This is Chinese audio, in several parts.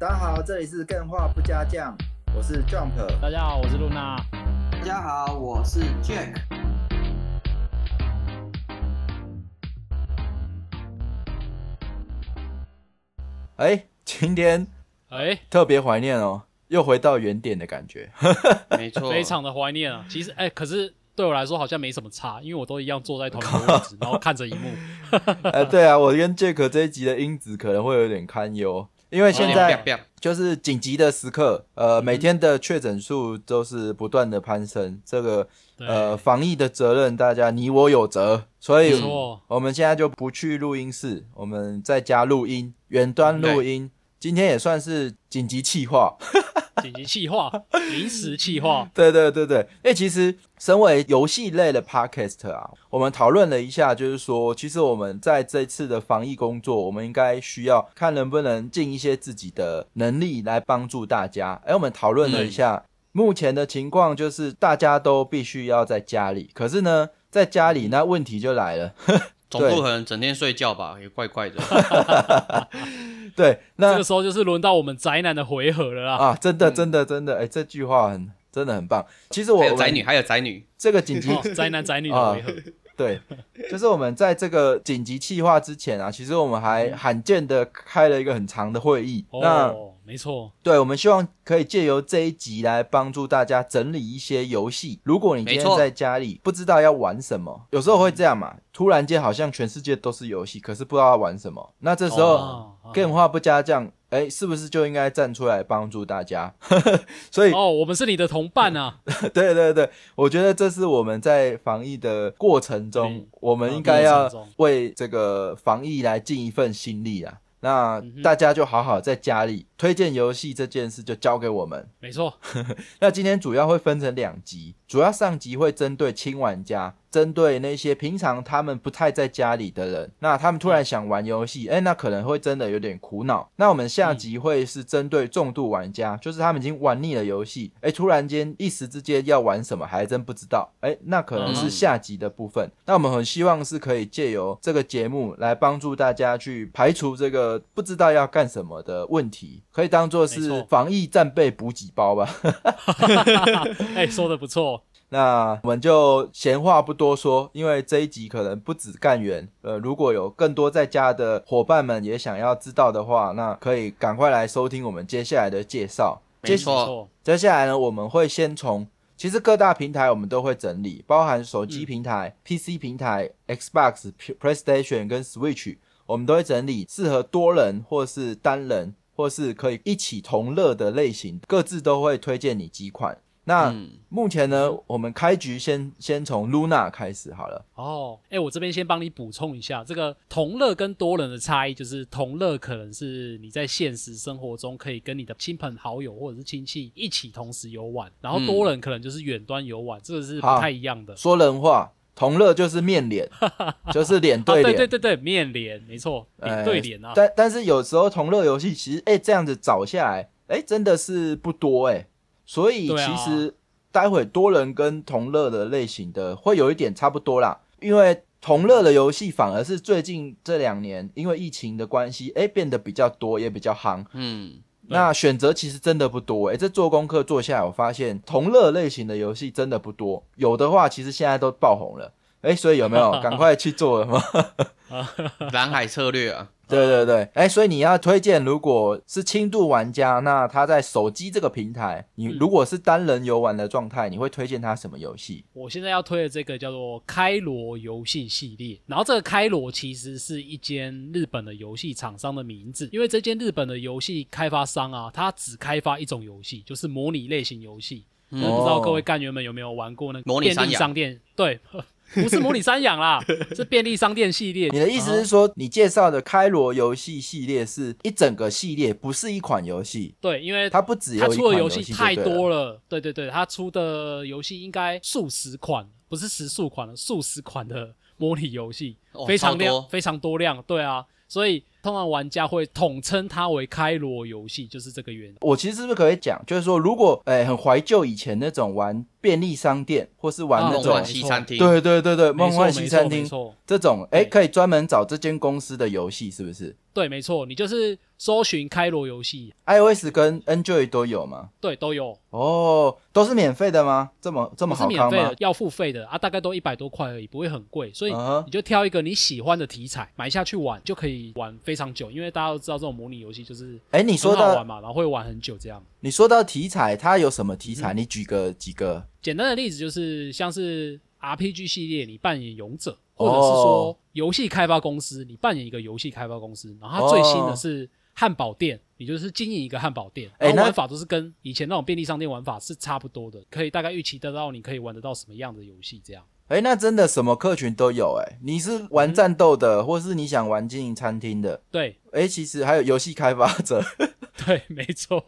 大家好，这里是更画不加酱，我是 Jump。大家好，我是露娜。大家好，我是 Jack。哎，今天哎，特别怀念哦，又回到原点的感觉。没错，非常的怀念啊。其实，哎，可是对我来说好像没什么差，因为我都一样坐在同一个 位置，然后看着荧幕。哎，对啊，我跟 Jack 这一集的音质可能会有点堪忧。因为现在就是紧急的时刻，呃，每天的确诊数都是不断的攀升，这个呃防疫的责任大家你我有责，所以我们现在就不去录音室，我们在家录音，远端录音，今天也算是紧急气化。紧急气化，临时气化。对对对对，因为其实身为游戏类的 podcast 啊，我们讨论了一下，就是说，其实我们在这次的防疫工作，我们应该需要看能不能尽一些自己的能力来帮助大家。哎，我们讨论了一下，目前的情况就是大家都必须要在家里，可是呢，在家里那问题就来了。总不可能整天睡觉吧？也怪怪的。对，那这个时候就是轮到我们宅男的回合了啦。啊，真的，真的，真的，哎，这句话很，真的很棒。其实我有宅女，还有宅女，这个紧急宅男宅女的 回合。对，就是我们在这个紧急气化之前啊，其实我们还罕见的开了一个很长的会议。那没错，对，我们希望可以借由这一集来帮助大家整理一些游戏。如果你今天在家里不知道要玩什么，有时候会这样嘛，突然间好像全世界都是游戏，可是不知道要玩什么。那这时候更话不加酱，哎，是不是就应该站出来帮助大家？所以哦，我们是你的同伴啊！对对对，我觉得这是我们在防疫的过程中，我们应该要为这个防疫来尽一份心力啊。那大家就好好在家里推荐游戏这件事就交给我们。没错，那今天主要会分成两集，主要上集会针对轻玩家。针对那些平常他们不太在家里的人，那他们突然想玩游戏，哎，那可能会真的有点苦恼。那我们下集会是针对重度玩家，就是他们已经玩腻了游戏，哎，突然间一时之间要玩什么还真不知道，哎，那可能是下集的部分。那我们很希望是可以借由这个节目来帮助大家去排除这个不知道要干什么的问题，可以当做是防疫战备补给包吧。哎，说的不错。那我们就闲话不多说，因为这一集可能不止干员。呃，如果有更多在家的伙伴们也想要知道的话，那可以赶快来收听我们接下来的介绍。没错，接下来呢，我们会先从其实各大平台我们都会整理，包含手机平台、PC 平台、Xbox、PlayStation 跟 Switch，我们都会整理适合多人或是单人或是可以一起同乐的类型，各自都会推荐你几款。那目前呢，我们开局先先从 Luna 开始好了。哦，哎，我这边先帮你补充一下，这个同乐跟多人的差异，就是同乐可能是你在现实生活中可以跟你的亲朋好友或者是亲戚一起同时游玩，然后多人可能就是远端游玩，这个是不太一样的。说人话，同乐就是面脸，就是脸对脸，对对对对，面脸没错，脸对脸啊。但但是有时候同乐游戏其实，哎，这样子找下来，哎，真的是不多哎。所以其实待会多人跟同乐的类型的会有一点差不多啦，因为同乐的游戏反而是最近这两年因为疫情的关系，哎变得比较多也比较夯。嗯，那选择其实真的不多哎，这做功课做下来，我发现同乐类型的游戏真的不多，有的话其实现在都爆红了。哎，所以有没有 赶快去做了吗？蓝海策略啊。对对对，哎，所以你要推荐，如果是轻度玩家，那他在手机这个平台，你如果是单人游玩的状态，你会推荐他什么游戏？我现在要推的这个叫做开罗游戏系列，然后这个开罗其实是一间日本的游戏厂商的名字，因为这间日本的游戏开发商啊，他只开发一种游戏，就是模拟类型游戏。不知道各位干员们有没有玩过那模拟商店？对。不是模拟山羊啦，是便利商店系列。你的意思是说，你介绍的开罗游戏系列是一整个系列，不是一款游戏？对，因为它不只有它出的游戏太多了。对对对，它出的游戏应该数十款，不是十数款了，数十款的模拟游戏，非常量，非常多量。对啊，所以通常玩家会统称它为开罗游戏，就是这个原因。我其实是不是可以讲，就是说，如果诶很怀旧以前那种玩。便利商店，或是玩啊那种梦幻西餐厅，对对对对梦幻西餐厅，这种，哎，对可以专门找这间公司的游戏，是不是对，没错，你就是搜寻开罗游戏，？iOS 跟 Android 都有吗？对，都有，哦，都是免费的吗？这么这么好康吗免费的，？要付费的啊，大概都一百多块而已，不会很贵，所以你就挑一个你喜欢的题材买下去玩，就可以玩非常久，因为大家都知道这种模拟游戏就是哎，你说好玩嘛，然后会玩很久这样。你说到题材，它有什么题嗯材？你举个几个？简单的例子就是像是 RPG 系列，你扮演勇者，哦或者是说游戏开发公司，你扮演一个游戏开发公司，然后它最新的是汉堡店，你就是经营一个汉堡店，哎那然后玩法都是跟以前那种便利商店玩法是差不多的，可以大概预期得到你可以玩得到什么样的游戏这样。哎，那真的什么客群都有哎。你是玩战斗的，或是你想玩经营餐厅的？对哎，其实还有游戏开发者。对，没错。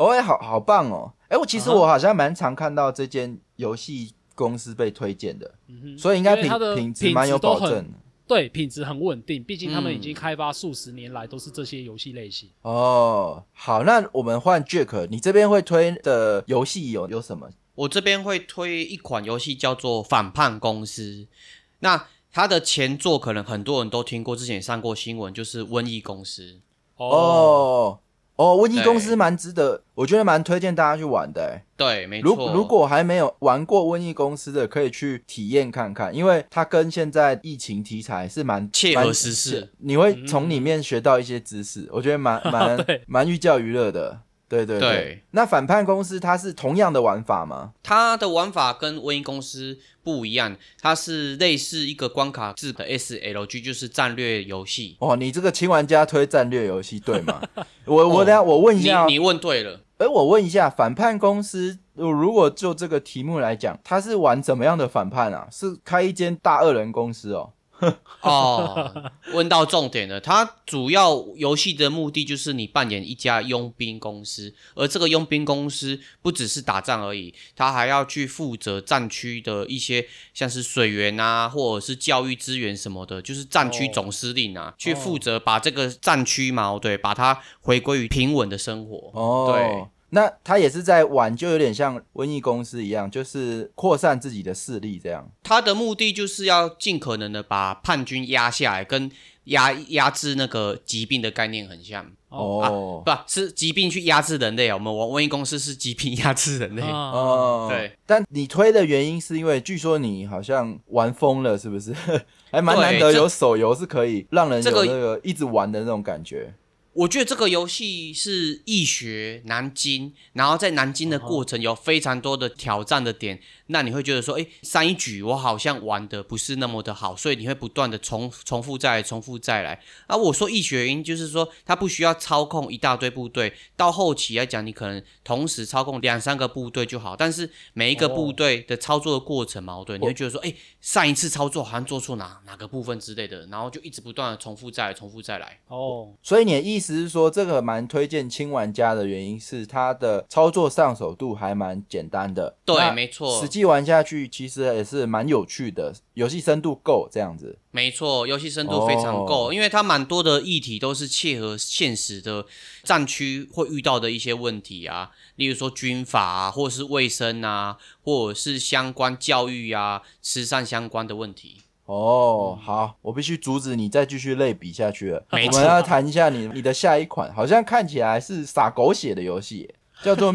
哦，哎，好好棒哦！哎，我其实我好像蛮常看到这间游戏公司被推荐的，嗯，所以应该品品质蛮有保证。对，品质很稳定，毕竟他们已嗯经开发数十年来都是这些游戏类型。哦，好，那我们换 Jack，你这边会推的游戏有有什么？我这边会推一款游戏叫做《反叛公司》，那它的前作可能很多人都听过，之前也上过新闻，就是《瘟疫公司》。哦哦，瘟疫公司蛮值得，我觉得蛮推荐大家去玩的。哎，对，没如错。如果还没有玩过瘟疫公司的，可以去体验看看，因为它跟现在疫情题材是蛮切合蛮时事，你会从里面学到一些知识，我觉得蛮蛮 蛮寓教于乐的。对对对那反叛公司它是同样的玩法吗？它的玩法跟瘟疫公司不一样，它是类似一个关卡制的 SLG，就是战略游戏。哦，你这个轻玩家推战略游戏对吗？我我等下我问一下哦，你问对了，哎，我问一下，反叛公司，呃如果就这个题目来讲，它是玩怎么样的反叛啊？是开一间大恶人公司哦？哦，问到重点了。它主要游戏的目的就是你扮演一家佣兵公司，而这个佣兵公司不只是打仗而已，它还要去负责战区的一些像是水源啊，或者是教育资源什么的，就是战区总司令啊，去负责把这个战区嘛，对，把它回归于平稳的生活。哦，对。那他也是在玩，就有点像瘟疫公司一样，就是扩散自己的势力这样。他的目的就是要尽可能的把叛军压下来，跟压压制那个疾病的概念很像。哦不是疾病去压制人类啊，我们玩瘟疫公司是疾病压制人类。啊，哦，对。但你推的原因是因为据说你好像玩疯了，是不是？还蛮难得有手游是可以让人这个有那个一直玩的那种感觉。我觉得这个游戏是易学难精，然后在难精的过程有非常多的挑战的点，那你会觉得说，哎，上一局我好像玩的不是那么的好，所以你会不断的重重复再来，重复再来。啊我说易学原因就是说，他不需要操控一大堆部队，到后期来讲，你可能同时操控两三个部队就好，但是每一个部队的操作的过程矛盾，你会觉得说，哎，上一次操作好像做错哪哪个部分之类的，然后就一直不断的重复再来，重复再来。哦，所以你的意思是说，这个蛮推荐轻玩家的原因是它的操作上手度还蛮简单的。对没错实际玩下去其实也是蛮有趣的，游戏深度够这样子。没错，游戏深度非常够，哦因为它蛮多的议题都是切合现实的战区会遇到的一些问题啊，例如说军法啊，或者是卫生啊，或者是相关教育啊、慈善相关的问题。哦，好，我必须阻止你再继续类比下去了。我们要谈一下你你的下一款，好像看起来是撒狗血的游戏，叫做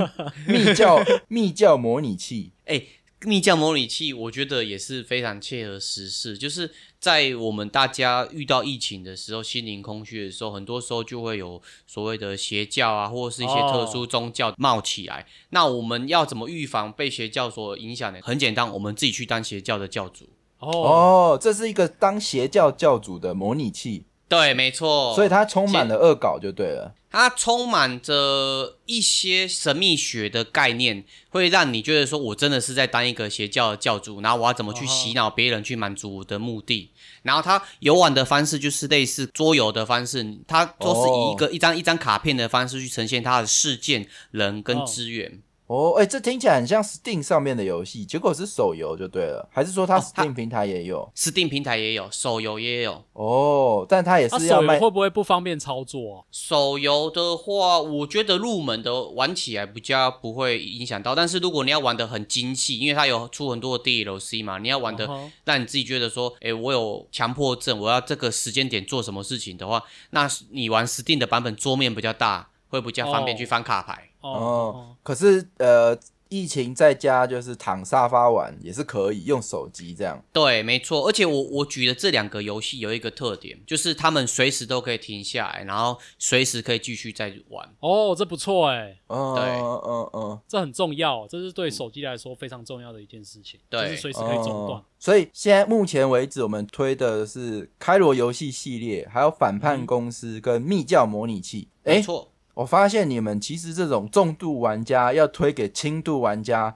密教 密教模拟器。哎，密教模拟器，我觉得也是非常切合时事，就是在我们大家遇到疫情的时候，心灵空虚的时候，很多时候就会有所谓的邪教啊，或者是一些特殊宗教冒起来。那我们要怎么预防被邪教所影响呢？很简单，我们自己去当邪教的教主。哦，哦，这是一个当邪教教主的模拟器，对，没错。所以它充满了恶搞就对了。它充满着一些神秘学的概念，会让你觉得说，我真的是在当一个邪教的教主，然后我要怎么去洗脑别人，去满足我的目的。然后它游玩的方式就是类似桌游的方式，它都是以一个一张一张卡片的方式去呈现它的事件、人跟资源。哦，哎、这听起来很像 Steam 上面的游戏，结果是手游就对了，还是说它 Steam 平台也有？Steam 平台也有，手游也有。哦，但它也是要卖手游会不会不方便操作啊？手游的话，我觉得入门的玩起来比较不会影响到，但是如果你要玩的很精细，因为它有出很多的 DLC 嘛，你要玩的让你自己觉得说，诶，我有强迫症，我要这个时间点做什么事情的话，那你玩 Steam 的版本桌面比较大，会比较方便哦去翻卡牌。哦哦，可是呃，疫情在家就是躺沙发玩也是可以，用手机这样。对，没错，而且我我举的这两个游戏有一个特点，就是他们随时都可以停下来，然后随时可以继续再玩。哦，这不错哎，嗯对嗯嗯嗯，这很重要，这是对手机来说非常重要的一件事情，对就是随时可以中断哦。所以现在目前为止，我们推的是开罗游戏系列，还有反叛公司跟密教模拟器。哎、没错，我发现你们其实这种重度玩家要推给轻度玩家，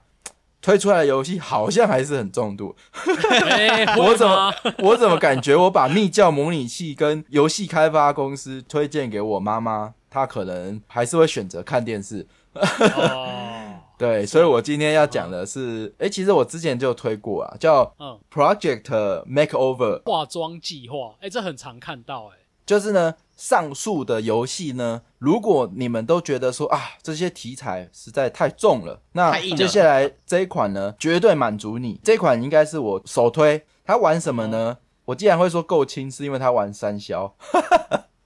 推出来的游戏好像还是很重度。哎，我怎么？我怎么感觉我把密教模拟器跟游戏开发公司推荐给我妈妈，她可能还是会选择看电视。哦，对，所以我今天要讲的是，哎、其实我之前就推过啊，叫嗯，Project Makeover，化妆计划，哎，这很常看到，哎，就是呢，上述的游戏呢，如果你们都觉得说啊，这些题材实在太重了，那接下来这一款呢，绝对满足你。这款应该是我首推。它玩什么呢？我既然会说够轻，是因为它玩三消。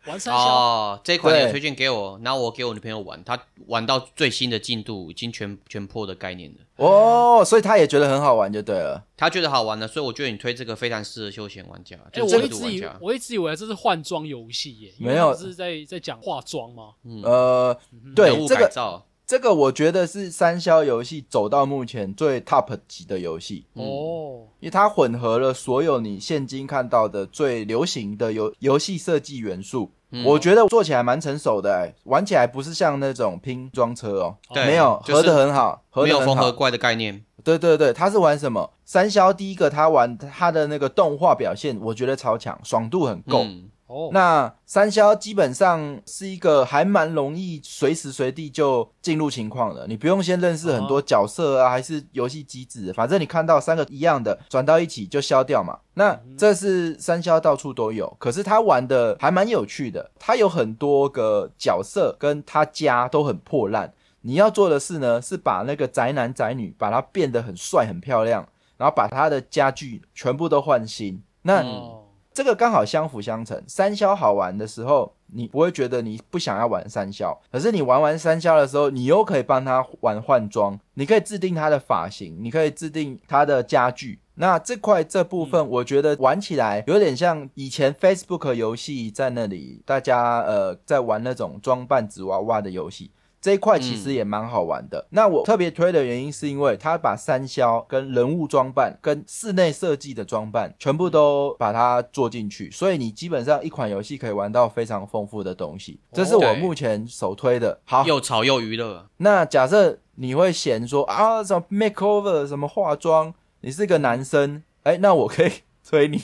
玩三消，哦，这一款你有推荐给我，然后我给我女朋友玩，她玩到最新的进度，已经全全破的概念了。哦，所以她也觉得很好玩就对了。她觉得好玩了，所以我觉得你推这个非常适合休闲玩家，哎，就我一直以重度玩家。我一直以为这是换装游戏耶，没有是在在讲化妆吗？嗯呃，人对物这个改造，这个，我觉得是三消游戏走到目前最 top 级的游戏。哦，因为它混合了所有你现今看到的最流行的游游戏设计元素，嗯我觉得做起来蛮成熟的、欸，玩起来不是像那种拼装车哦、对没有合的很好，合没有。缝合怪的概念。对对对，他是玩什么？三消第一个，他玩他的那个动画表现，我觉得超强，爽度很够。嗯哦，那三消基本上是一个还蛮容易随时随地就进入情况的，你不用先认识很多角色啊，还是游戏机制，反正你看到三个一样的转到一起就消掉嘛。那这是三消到处都有，可是他玩的还蛮有趣的，他有很多个角色跟他家都很破烂。你要做的事呢，是把那个宅男宅女把他变得很帅很漂亮，然后把他的家具全部都换新。那、哦，这个刚好相辅相成。三消好玩的时候，你不会觉得你不想要玩三消，可是你玩完三消的时候，你又可以帮他玩换装，你可以制定他的发型，你可以制定他的家具。那这块这部分，我觉得玩起来有点像以前 Facebook 游戏在那里，大家呃在玩那种装扮纸娃娃的游戏。这一块其实也蛮好玩的。那我特别推的原因是因为它把三消跟人物装扮、跟室内设计的装扮全部都把它做进去，所以你基本上一款游戏可以玩到非常丰富的东西。这是我目前首推的。好，又潮又娱乐。那假设你会嫌说啊，什么 makeover，什么化妆，你是个男生，哎，那我可以推你。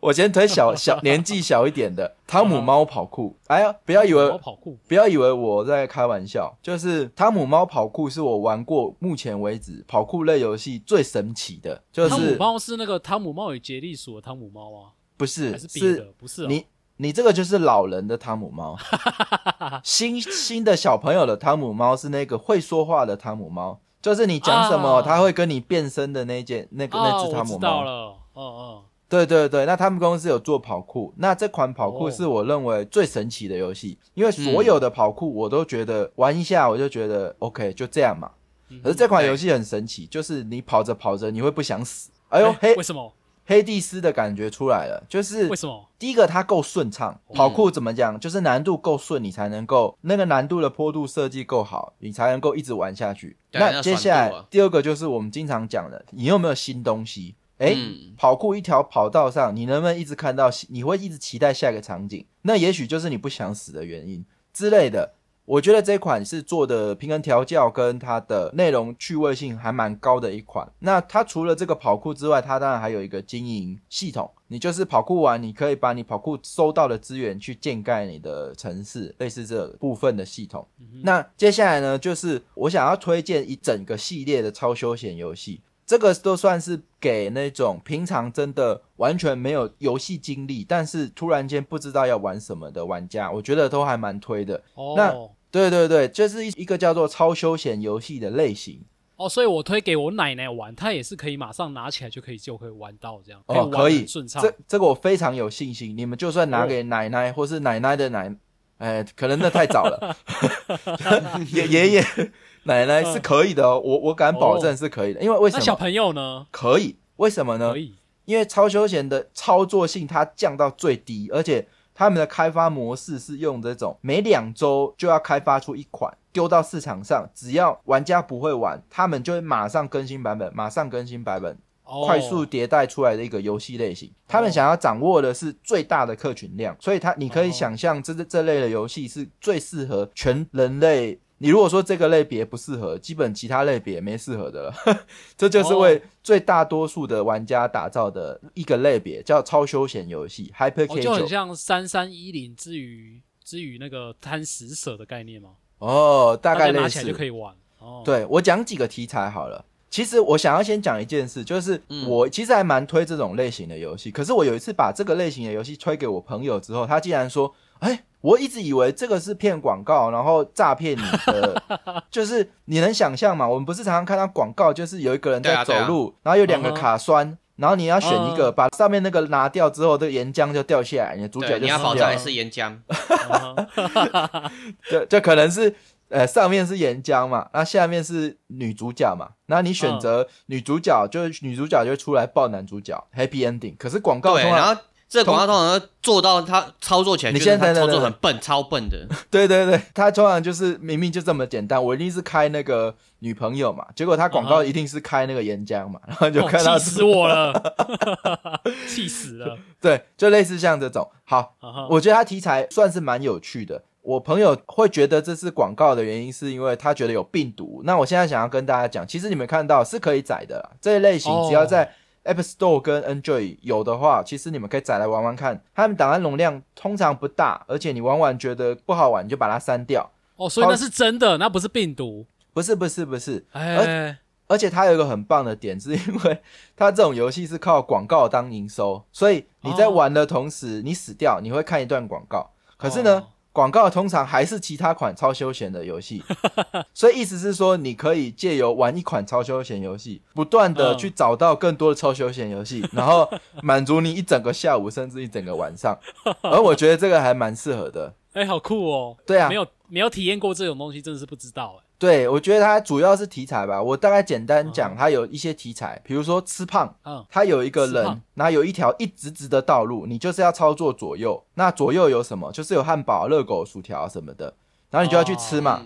我先推小 小年纪小一点的汤姆猫跑酷。哎呀，不要以为猫跑酷，不要以为我在开玩笑，就是汤姆猫跑酷是我玩过目前为止跑酷类游戏最神奇的，就是汤姆是猫是那个汤姆猫与杰利鼠的汤姆猫啊，不是是别的？不是哦，你你这个就是老人的汤姆猫，新新的小朋友的汤姆猫是那个会说话的汤姆猫，就是你讲什么，啊。它会跟你变身的那件那个啊，那只汤姆我知道。了，嗯嗯，对对对，那他们公司有做跑酷，那这款跑酷哦是我认为最神奇的游戏，因为所有的跑酷我都觉得玩一下我就觉得 OK 就这样嘛。嗯可是这款对游戏很神奇，就是你跑着跑着你会不想死。哎呦，黑为什么？黑帝斯的感觉出来了，就是为什么？第一个它够顺畅，嗯跑酷怎么讲？就是难度够顺，你才能够那个难度的坡度设计够好，你才能够一直玩下去。那接下来第二个就是我们经常讲的，你有没有新东西？哎、嗯跑酷一条跑道上，你能不能一直看到？你会一直期待下一个场景？那也许就是你不想死的原因之类的。我觉得这款是做的平衡调教跟它的内容趣味性还蛮高的一款。那它除了这个跑酷之外，它当然还有一个经营系统。你就是跑酷完，你可以把你跑酷收到的资源去建盖你的城市，类似这部分的系统。那接下来呢，就是我想要推荐一整个系列的超休闲游戏。这个都算是给那种平常真的完全没有游戏经历，但是突然间不知道要玩什么的玩家，我觉得都还蛮推的。哦，那对对对，就是一一个叫做超休闲游戏的类型。哦，所以我推给我奶奶玩，她也是可以马上拿起来就可以就可以玩到这样。哦，可以顺畅。这这个我非常有信心。你们就算拿给奶奶或是奶奶的奶，哎，可能那太早了。爷 爷 爷。奶奶是可以的哦，我我敢保证是可以的，因为为什么？小朋友呢？可以，为什么呢？可以，因为超休闲的操作性它降到最低，而且他们的开发模式是用这种每两周就要开发出一款丢到市场上，只要玩家不会玩，他们就会马上更新版本，马上更新版本，快速迭代出来的一个游戏类型。他们想要掌握的是最大的客群量，所以他你可以想象，这这类的游戏是最适合全人类。你如果说这个类别不适合，基本其他类别没适合的了。这就是为最大多数的玩家打造的一个类别，叫超休闲游戏 （Hyper Casual）。就很像三三一零之于之于那个贪食蛇的概念吗？哦，大概拿起来就可以玩。哦，对我讲几个题材好了。其实我想要先讲一件事，就是我其实还蛮推这种类型的游戏。可是我有一次把这个类型的游戏推给我朋友之后，他竟然说：“哎。”我一直以为这个是骗广告，然后诈骗你的，就是你能想象吗？我们不是常常看到广告，就是有一个人在走路，然后有两个卡栓，然后你要选一个，把上面那个拿掉之后，这个岩浆就掉下来，你的主角就你要保证还是岩浆，就就可能是呃上面是岩浆嘛，那下面是女主角嘛，那你选择女主角，就是女主角就出来抱男主角，Happy Ending。可是广告通常。这广告通常做到他操作起来，你现在操作很笨，超笨的。对 对对，他通常就是明明就这么简单，我一定是开那个女朋友嘛，结果他广告一定是开那个岩浆嘛，然后就看到气死我了，气死了。对，就类似像这种。好，我觉得他题材算是蛮有趣的。我朋友会觉得这是广告的原因，是因为他觉得有病毒。那我现在想要跟大家讲，其实你们看到是可以载的这一类型，只要在。App Store 跟 Android 有的话，其实你们可以载来玩玩看。他们档案容量通常不大，而且你玩玩觉得不好玩，你就把它删掉。哦，所以那是真的，那不是病毒？不是，不是，不是。哎而且它有一个很棒的点，是因为它这种游戏是靠广告当营收，所以你在玩的同时，你死掉，你会看一段广告。可是呢？广告通常还是其他款超休闲的游戏，所以意思是说，你可以借由玩一款超休闲游戏，不断的去找到更多的超休闲游戏，然后满足你一整个下午，甚至一整个晚上。而我觉得这个还蛮适合的。哎，好酷哦！对啊，没有没有体验过这种东西，真的是不知道哎。对，我觉得它主要是题材吧。我大概简单讲，它有一些题材，比如说吃胖，嗯，它有一个人，然后有一条一直直的道路，你就是要操作左右。那左右有什么？就是有汉堡、热狗、薯条什么的，然后你就要去吃嘛。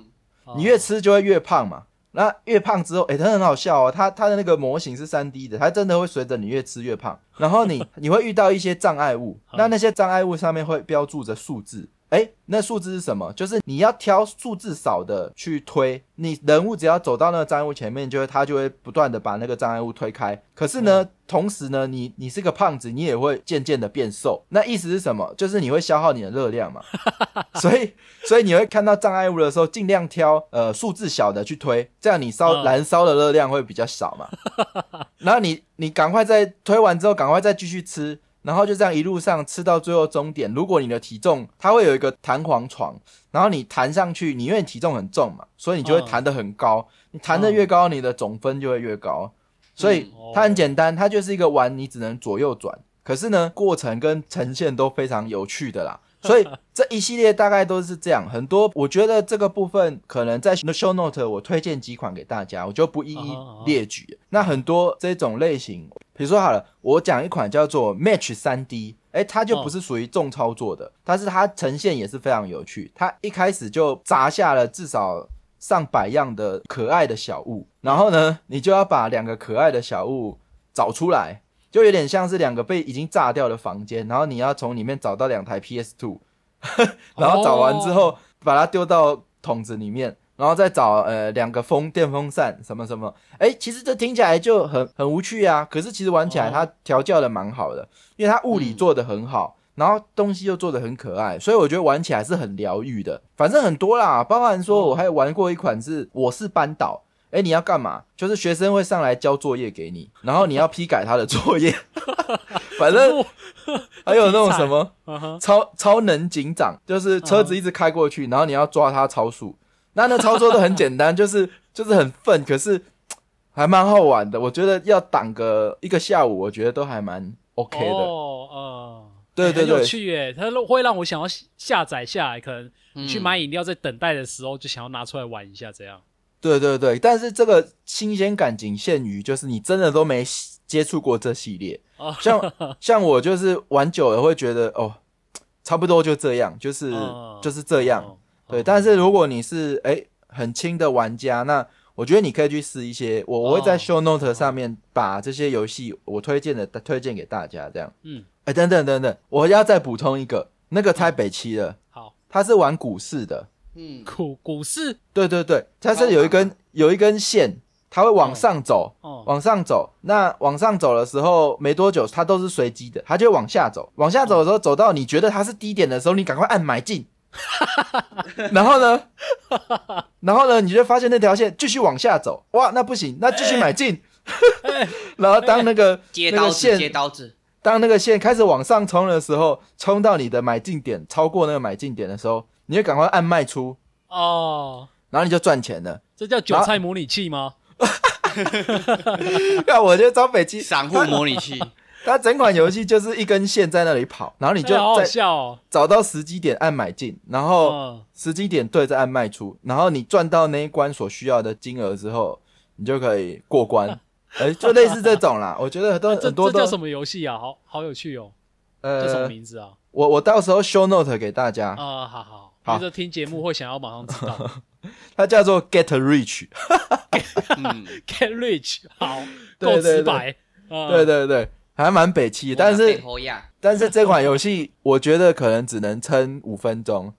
你越吃就会越胖嘛。那越胖之后，哎，它很好笑哦。它它的那个模型是三 D 的，它真的会随着你越吃越胖。然后你你会遇到一些障碍物，那那些障碍物上面会标注着数字。哎，那数字是什么？就是你要挑数字少的去推，你人物只要走到那个障碍物前面，就会它就会不断的把那个障碍物推开。可是呢，同时呢，你你是个胖子，你也会渐渐的变瘦。那意思是什么？就是你会消耗你的热量嘛。所以所以你会看到障碍物的时候，尽量挑呃数字小的去推，这样你烧燃烧的热量会比较少嘛。然后你你赶快在推完之后，赶快再继续吃。然后就这样一路上吃到最后终点。如果你的体重，它会有一个弹簧床，然后你弹上去，你因为体重很重嘛，所以你就会弹得很高。你弹得越高，你的总分就会越高。所以它很简单，它就是一个玩，你只能左右转。可是呢，过程跟呈现都非常有趣的啦。所以这一系列大概都是这样，很多我觉得这个部分可能在 Show Note 我推荐几款给大家，我就不一一列举。那很多这种类型，比如说好了，我讲一款叫做 Match 三 D，哎，它就不是属于重操作的，但是它呈现也是非常有趣。它一开始就砸下了至少上百样的可爱的小物，然后呢，你就要把两个可爱的小物找出来。就有点像是两个被已经炸掉的房间，然后你要从里面找到两台 PS Two，然后找完之后把它丢到桶子里面，然后再找呃两个风电风扇什么什么，哎，其实这听起来就很很无趣啊。可是其实玩起来它调教的蛮好的，因为它物理做的很好，然后东西又做的很可爱，所以我觉得玩起来是很疗愈的。反正很多啦，包含说我还有玩过一款是我是班导。哎，你要干嘛？就是学生会上来交作业给你，然后你要批改他的作业。反正 还有那种什么超超能警长，就是车子一直开过去，然后你要抓他超速。那那操作都很简单，就是就是很笨，可是还蛮好玩的。我觉得要挡个一个下午，我觉得都还蛮 OK 的。哦，呃，对对对，有趣耶！它会让我想要下载下来，可能你去买饮料，在等待的时候就想要拿出来玩一下，这样。对对对，但是这个新鲜感仅限于就是你真的都没接触过这系列，哦像像我就是玩久了会觉得哦，差不多就这样，就是就是这样。对，但是如果你是哎很轻的玩家，那我觉得你可以去试一些，我我会在 show note 上面把这些游戏我推荐的推荐给大家，这样。嗯，哎等等等等，我要再补充一个，那个太北七了，好，他是玩股市的。嗯，股股市，对对对，它是有一根有一根线，它会往上走，往上走。那往上走的时候没多久，它都是随机的，它就往下走。往下走的时候，走到你觉得它是低点的时候，你赶快按买进。然后呢，然后呢，你就发现那条线继续往下走，哇，那不行，那继续买进。然后当那个 接刀子，接刀子，当那个线开始往上冲的时候，冲到你的买进点，超过那个买进点的时候。你就赶快按卖出哦，然后你就赚钱了。这叫韭菜模拟器吗？看，我觉得招北京散户模拟器，它整款游戏就是一根线在那里跑，然后你就在找到时机点按买进，然后时机点对再按卖出，然后你赚到那一关所需要的金额之后，你就可以过关。哎，就类似这种啦。我觉得都很多。这叫什么游戏啊？好好有趣哦。呃，叫什么名字啊？我我到时候 show note 给大家。啊，好好。好，就听节目会想要马上知道，它叫做 Get Rich，Get Rich，好，够直白，对对对，还蛮北气，但是但是这款游戏我觉得可能只能撑五分钟，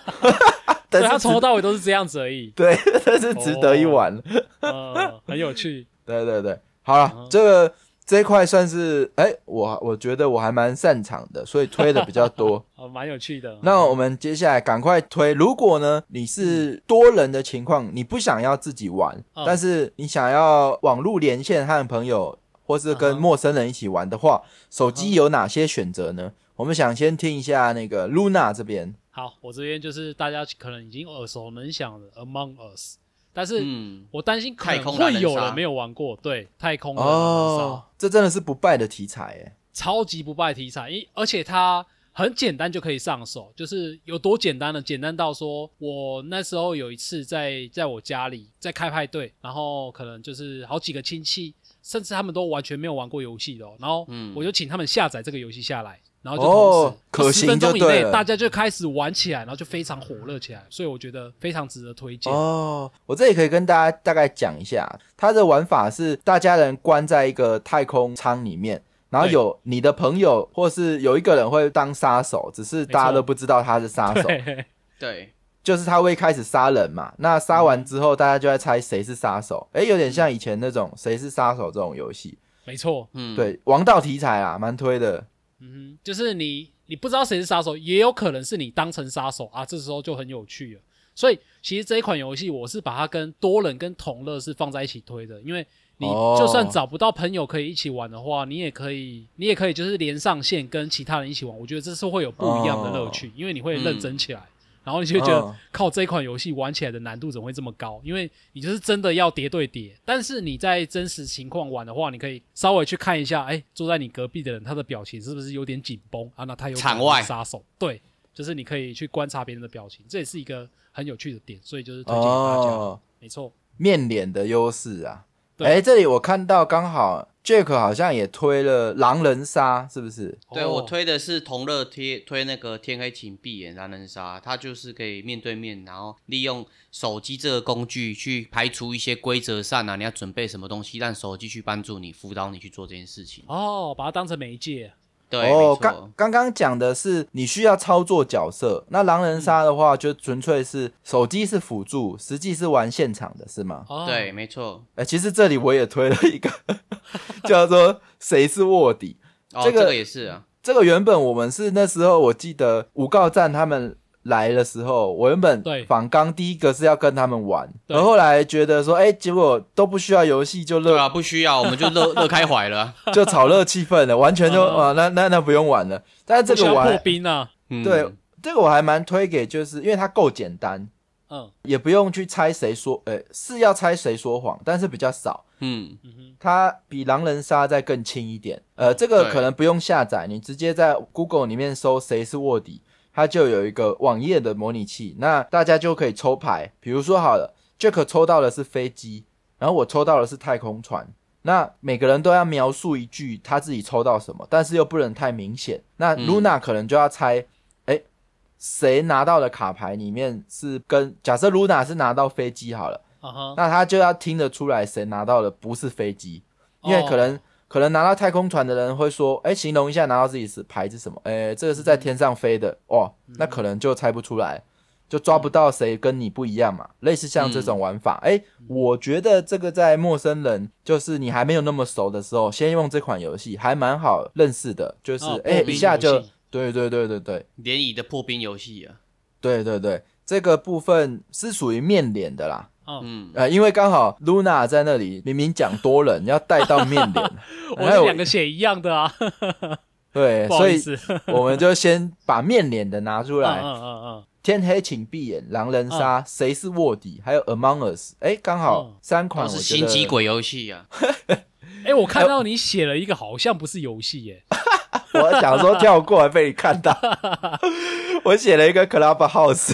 但是它从头到尾都是这样子而已，对，但是值得一玩，嗯，很有趣，对对对，好了，这个。这一块算是哎，我我觉得我还蛮擅长的，所以推的比较多，哦，蛮有趣的。那我们接下来赶快推。如果呢你是多人的情况，你不想要自己玩，但是你想要网络连线和朋友或是跟陌生人一起玩的话，手机有哪些选择呢？我们想先听一下那个 Luna 这边。好，我这边就是大家可能已经耳熟能详的 Among Us。但是我担心可能会有人没有玩过，对太空哦，这真的是不败的题材诶，超级不败题材，因而且它很简单就可以上手，就是有多简单呢？简单到说我那时候有一次在在我家里在开派对，然后可能就是好几个亲戚，甚至他们都完全没有玩过游戏的，然后我就请他们下载这个游戏下来。然后就同时十分钟以内，大家就开始玩起来，然后就非常火热起来，所以我觉得非常值得推荐。哦，我这里可以跟大家大概讲一下，它的玩法是大家人关在一个太空舱里面，然后有你的朋友，或是有一个人会当杀手，只是大家都不知道他是杀手。对，就是他会开始杀人嘛。那杀完之后，大家就在猜谁是杀手。哎，有点像以前那种谁是杀手这种游戏。没错，嗯，对，王道题材啊，蛮推的。嗯哼，就是你，你不知道谁是杀手，也有可能是你当成杀手啊，这时候就很有趣了。所以其实这一款游戏，我是把它跟多人跟同乐是放在一起推的，因为你就算找不到朋友可以一起玩的话，你也可以，你也可以就是连上线跟其他人一起玩，我觉得这是会有不一样的乐趣，因为你会认真起来。然后你就觉得靠这款游戏玩起来的难度怎么会这么高？因为你就是真的要叠对叠，但是你在真实情况玩的话，你可以稍微去看一下，哎，坐在你隔壁的人他的表情是不是有点紧绷啊？那他有场外杀手，对，就是你可以去观察别人的表情，这也是一个很有趣的点，所以就是推荐给大家。没错，面脸的优势啊。哎，这里我看到刚好 Jack 好像也推了狼人杀，是不是？对我推的是同乐贴推那个天黑请闭眼狼人杀，它就是可以面对面，然后利用手机这个工具去排除一些规则上啊，你要准备什么东西，让手机去帮助你辅导你去做这件事情。哦，把它当成媒介。对，哦，刚刚刚讲的是你需要操作角色，那狼人杀的话就纯粹是手机是辅助，实际是玩现场的，是吗？哦对，没错。哎、其实这里我也推了一个 叫做“谁是卧底哦，这个这个也是啊。”，这个原本我们是那时候我记得五告站他们来的时候，我原本对仿刚第一个是要跟他们玩，对然后后来觉得说，哎、结果都不需要游戏就乐对啊，不需要，我们就乐 乐开怀了。就炒热气氛了，完全就嗯啊，那那那不用玩了。但是这个我还冰啊，嗯，对这个我还蛮推给，就是因为它够简单，嗯也不用去猜谁说，呃，是要猜谁说谎，但是比较少。嗯，嗯哼，它比狼人杀再更轻一点。呃，这个可能不用下载，你直接在 Google 里面搜谁是卧底，它就有一个网页的模拟器，那大家就可以抽牌。比如说好了，Jack 抽到的是飞机，然后我抽到的是太空船。那每个人都要描述一句他自己抽到什么，但是又不能太明显。那嗯 Luna 可能就要猜，哎、谁拿到的卡牌里面是跟假设 Luna 是拿到飞机好了。那他就要听得出来谁拿到的不是飞机，因为可能、哦可能拿到太空船的人会说，哎、形容一下拿到自己是牌是什么？哎、这个是在天上飞的，哦，那可能就猜不出来，就抓不到谁跟你不一样嘛。类似像这种玩法，哎、我觉得这个在陌生人就是你还没有那么熟的时候，先用这款游戏还蛮好认识的，就是哦哎、一下就对对对对对。联谊的破冰游戏啊。对对对，这个部分是属于面脸的啦。嗯，嗯，呃，因为刚好 Luna 在那里，明明讲多人要带到面脸，我还有是两个写一样的啊，对，所以，我们就先把面脸的拿出嗯来。嗯嗯嗯，天黑请闭眼、狼人杀、谁是卧底，还有 Among Us，哎，刚好嗯。三款都是心机鬼游戏啊。哎，我看到你写了一个好像不是游戏耶，我想说跳过来被你看到，我写了一个 Clubhouse，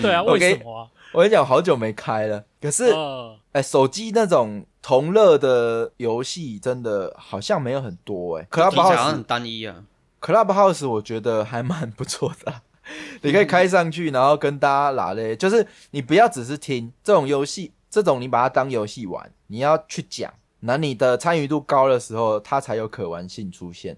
对啊，为什么啊？我跟你讲，好久没开了，可是呃哎，手机那种同乐的游戏真的好像没有很多哎，Clubhouse 很单一啊。Clubhouse 我觉得还蛮不错的啊、你可以开上去，然后跟大家拉嘞，就是你不要只是听这种游戏，这种你把它当游戏玩，你要去讲，那你的参与度高的时候，它才有可玩性出现。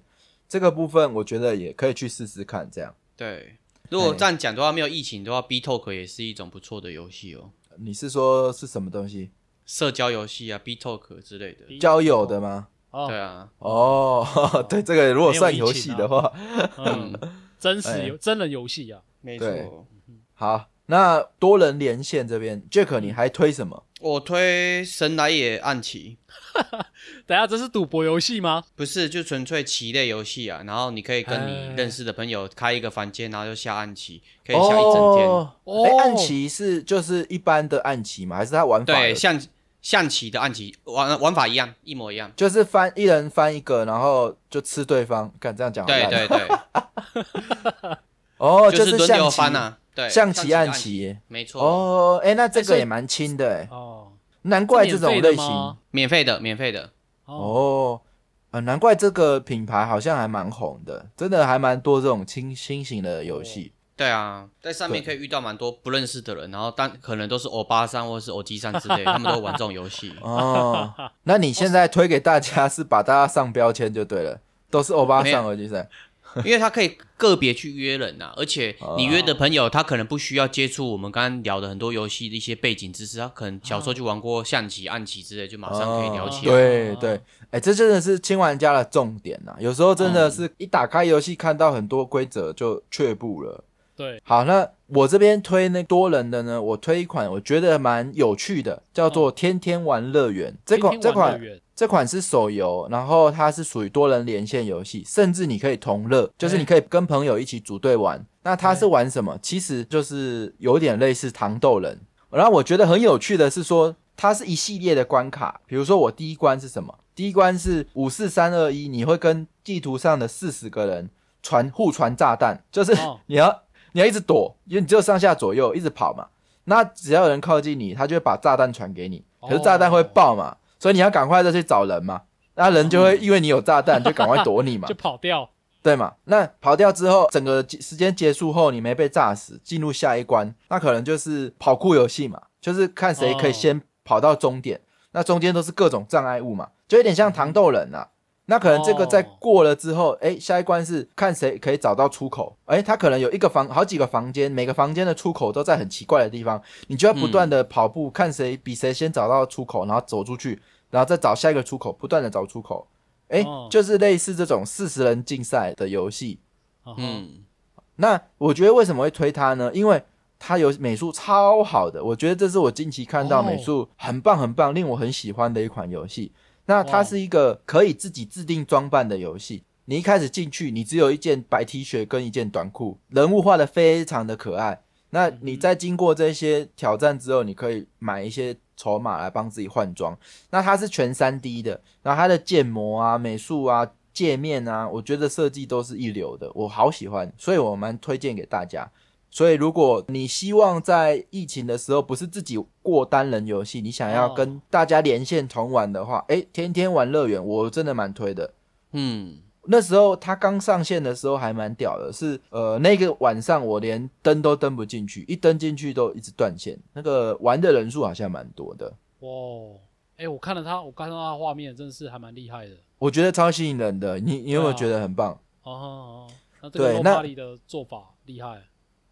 这个部分我觉得也可以去试试看，这样。对，如果这样讲的话，没有疫情的话，B Talk 也是一种不错的游戏哦。你是说是什么东西？社交游戏啊，B Talk 之类的。交友的吗？哦。对啊，哦，对，这个如果算游戏的话，嗯，真实哎。游真人游戏啊，没对。错。好，那多人连线这边，Jack 你还推什么？我推神来也暗棋，等下这是赌博游戏吗？不是就纯粹棋类游戏啊。然后你可以跟哎你认识的朋友开一个房间，然后就下暗棋，可以下一整天。哦，暗棋是就是一般的暗棋吗？还是它玩法对，象象棋的暗棋玩玩法一样，一模一样。就是翻一人翻一个，然后就吃对方，敢这样讲？对对对，哦，就是轮流翻啊。对，象棋、暗暗，棋。没错。哦，哎，那这个也蛮轻的哎，哦，难怪这种类型免费的，免费的。哦，哦，啊，难怪这个品牌好像还蛮红的，真的还蛮多这种轻新型的游戏。对啊，在上面可以遇到蛮多不认识的人，然后但可能都是欧巴桑或者是欧基桑之类，他们都玩 这种游戏。哦，那你现在推给大家是把大家上标签就对了，都是欧巴桑耳机赛。因为他可以个别去约人啊，而且你约的朋友，他可能不需要接触我们刚刚聊的很多游戏的一些背景知识，他可能小时候就玩过象棋、暗棋之类，就马上可以聊起来。对对，哎、这真的是新玩家的重点呐、有时候真的是一打开游戏看到很多规则就却步了。对，好，那我这边推那多人的呢，我推一款我觉得蛮有趣的，叫做《天天玩乐园》。这款天这款天玩乐园这款是手游，然后它是属于多人连线游戏，甚至你可以同乐，就是你可以跟朋友一起组队玩。那它是玩什么？其实就是有点类似糖豆人。然后我觉得很有趣的是说，它是一系列的关卡。比如说我第一关是什么？第一关是五四三二一，你会跟地图上的四十个人传互传炸弹，就是哦 你要你要一直躲，因为你只有上下左右一直跑嘛。那只要有人靠近你，他就会把炸弹传给你，可是炸弹会爆嘛，所以你要赶快再去找人嘛。那人就会因为你有炸弹，就赶快躲你嘛就，跑掉，对嘛？那跑掉之后，整个时间结束后，你没被炸死，进入下一关，那可能就是跑酷游戏嘛，就是看谁可以先跑到终点。那中间都是各种障碍物嘛，就有点像糖豆人啊。那可能这个在哦过了之后，哎、下一关是看谁可以找到出口。哎、他可能有一个房，好几个房间，每个房间的出口都在很奇怪的地方，你就要不断的跑步，看谁比谁先找到出口，然后走出去，然后再找下一个出口，不断的找出口。哎、哦就是类似这种四十人竞赛的游戏。嗯那我觉得为什么会推它呢？因为它有美术超好的，我觉得这是我近期看到哦美术很棒很棒，令我很喜欢的一款游戏。那它是一个可以自己制定装扮的游戏。你一开始进去，你只有一件白 T 恤跟一件短裤，人物画的非常的可爱。那你在经过这些挑战之后，你可以买一些筹码来帮自己换装。那它是全三 D 的，然后它的建模啊、美术啊、界面啊，我觉得设计都是一流的，我好喜欢，所以我蛮推荐给大家。所以，如果你希望在疫情的时候不是自己过单人游戏，你想要哦跟大家连线同玩的话，诶，天天玩乐园我真的蛮推的。嗯，那时候它刚上线的时候还蛮屌的，是呃那个晚上我连登都登不进去，一登进去都一直断线。那个玩的人数好像蛮多的，哇，哎，我看了他，我看到他的画面，真的是还蛮厉害的。我觉得超吸引人的。你你有没有觉得很棒？哦哦，哦那这个对那里的做法厉害。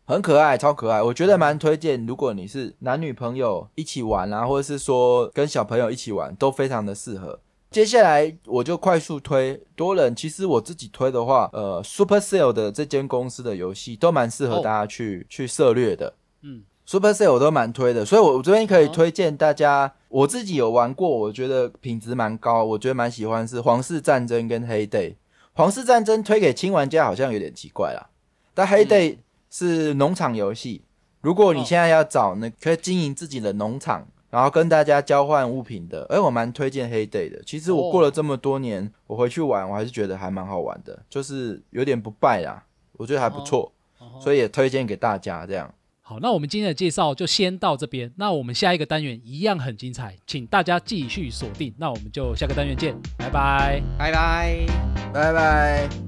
很可爱，超可爱，我觉得蛮推荐。如果你是男女朋友一起玩啊，或者是说跟小朋友一起玩，都非常的适合。接下来我就快速推多人。其实我自己推的话，呃，Supercell 的这间公司的游戏都蛮适合哦大家去、去涉略的。嗯，Supercell 我都蛮推的，所以我这边可以哦推荐大家。我自己有玩过，我觉得品质蛮高，我觉得蛮喜欢是《皇室战争》跟《黑 day》。《皇室战争》推给新玩家好像有点奇怪啦，但《黑 day》是农场游戏。如果你哦现在要找那可以经营自己的农场，然后跟大家交换物品的，哎，我蛮推荐《黑 day》的。其实我哦过了这么多年，我回去玩，我还是觉得还蛮好玩的，就是有点不败啦，我觉得还不错，哦所以也推荐给大家这样。好，那我们今天的介绍就先到这边。那我们下一个单元一样很精彩，请大家继续锁定。那我们就下个单元见，拜拜。拜拜。拜拜。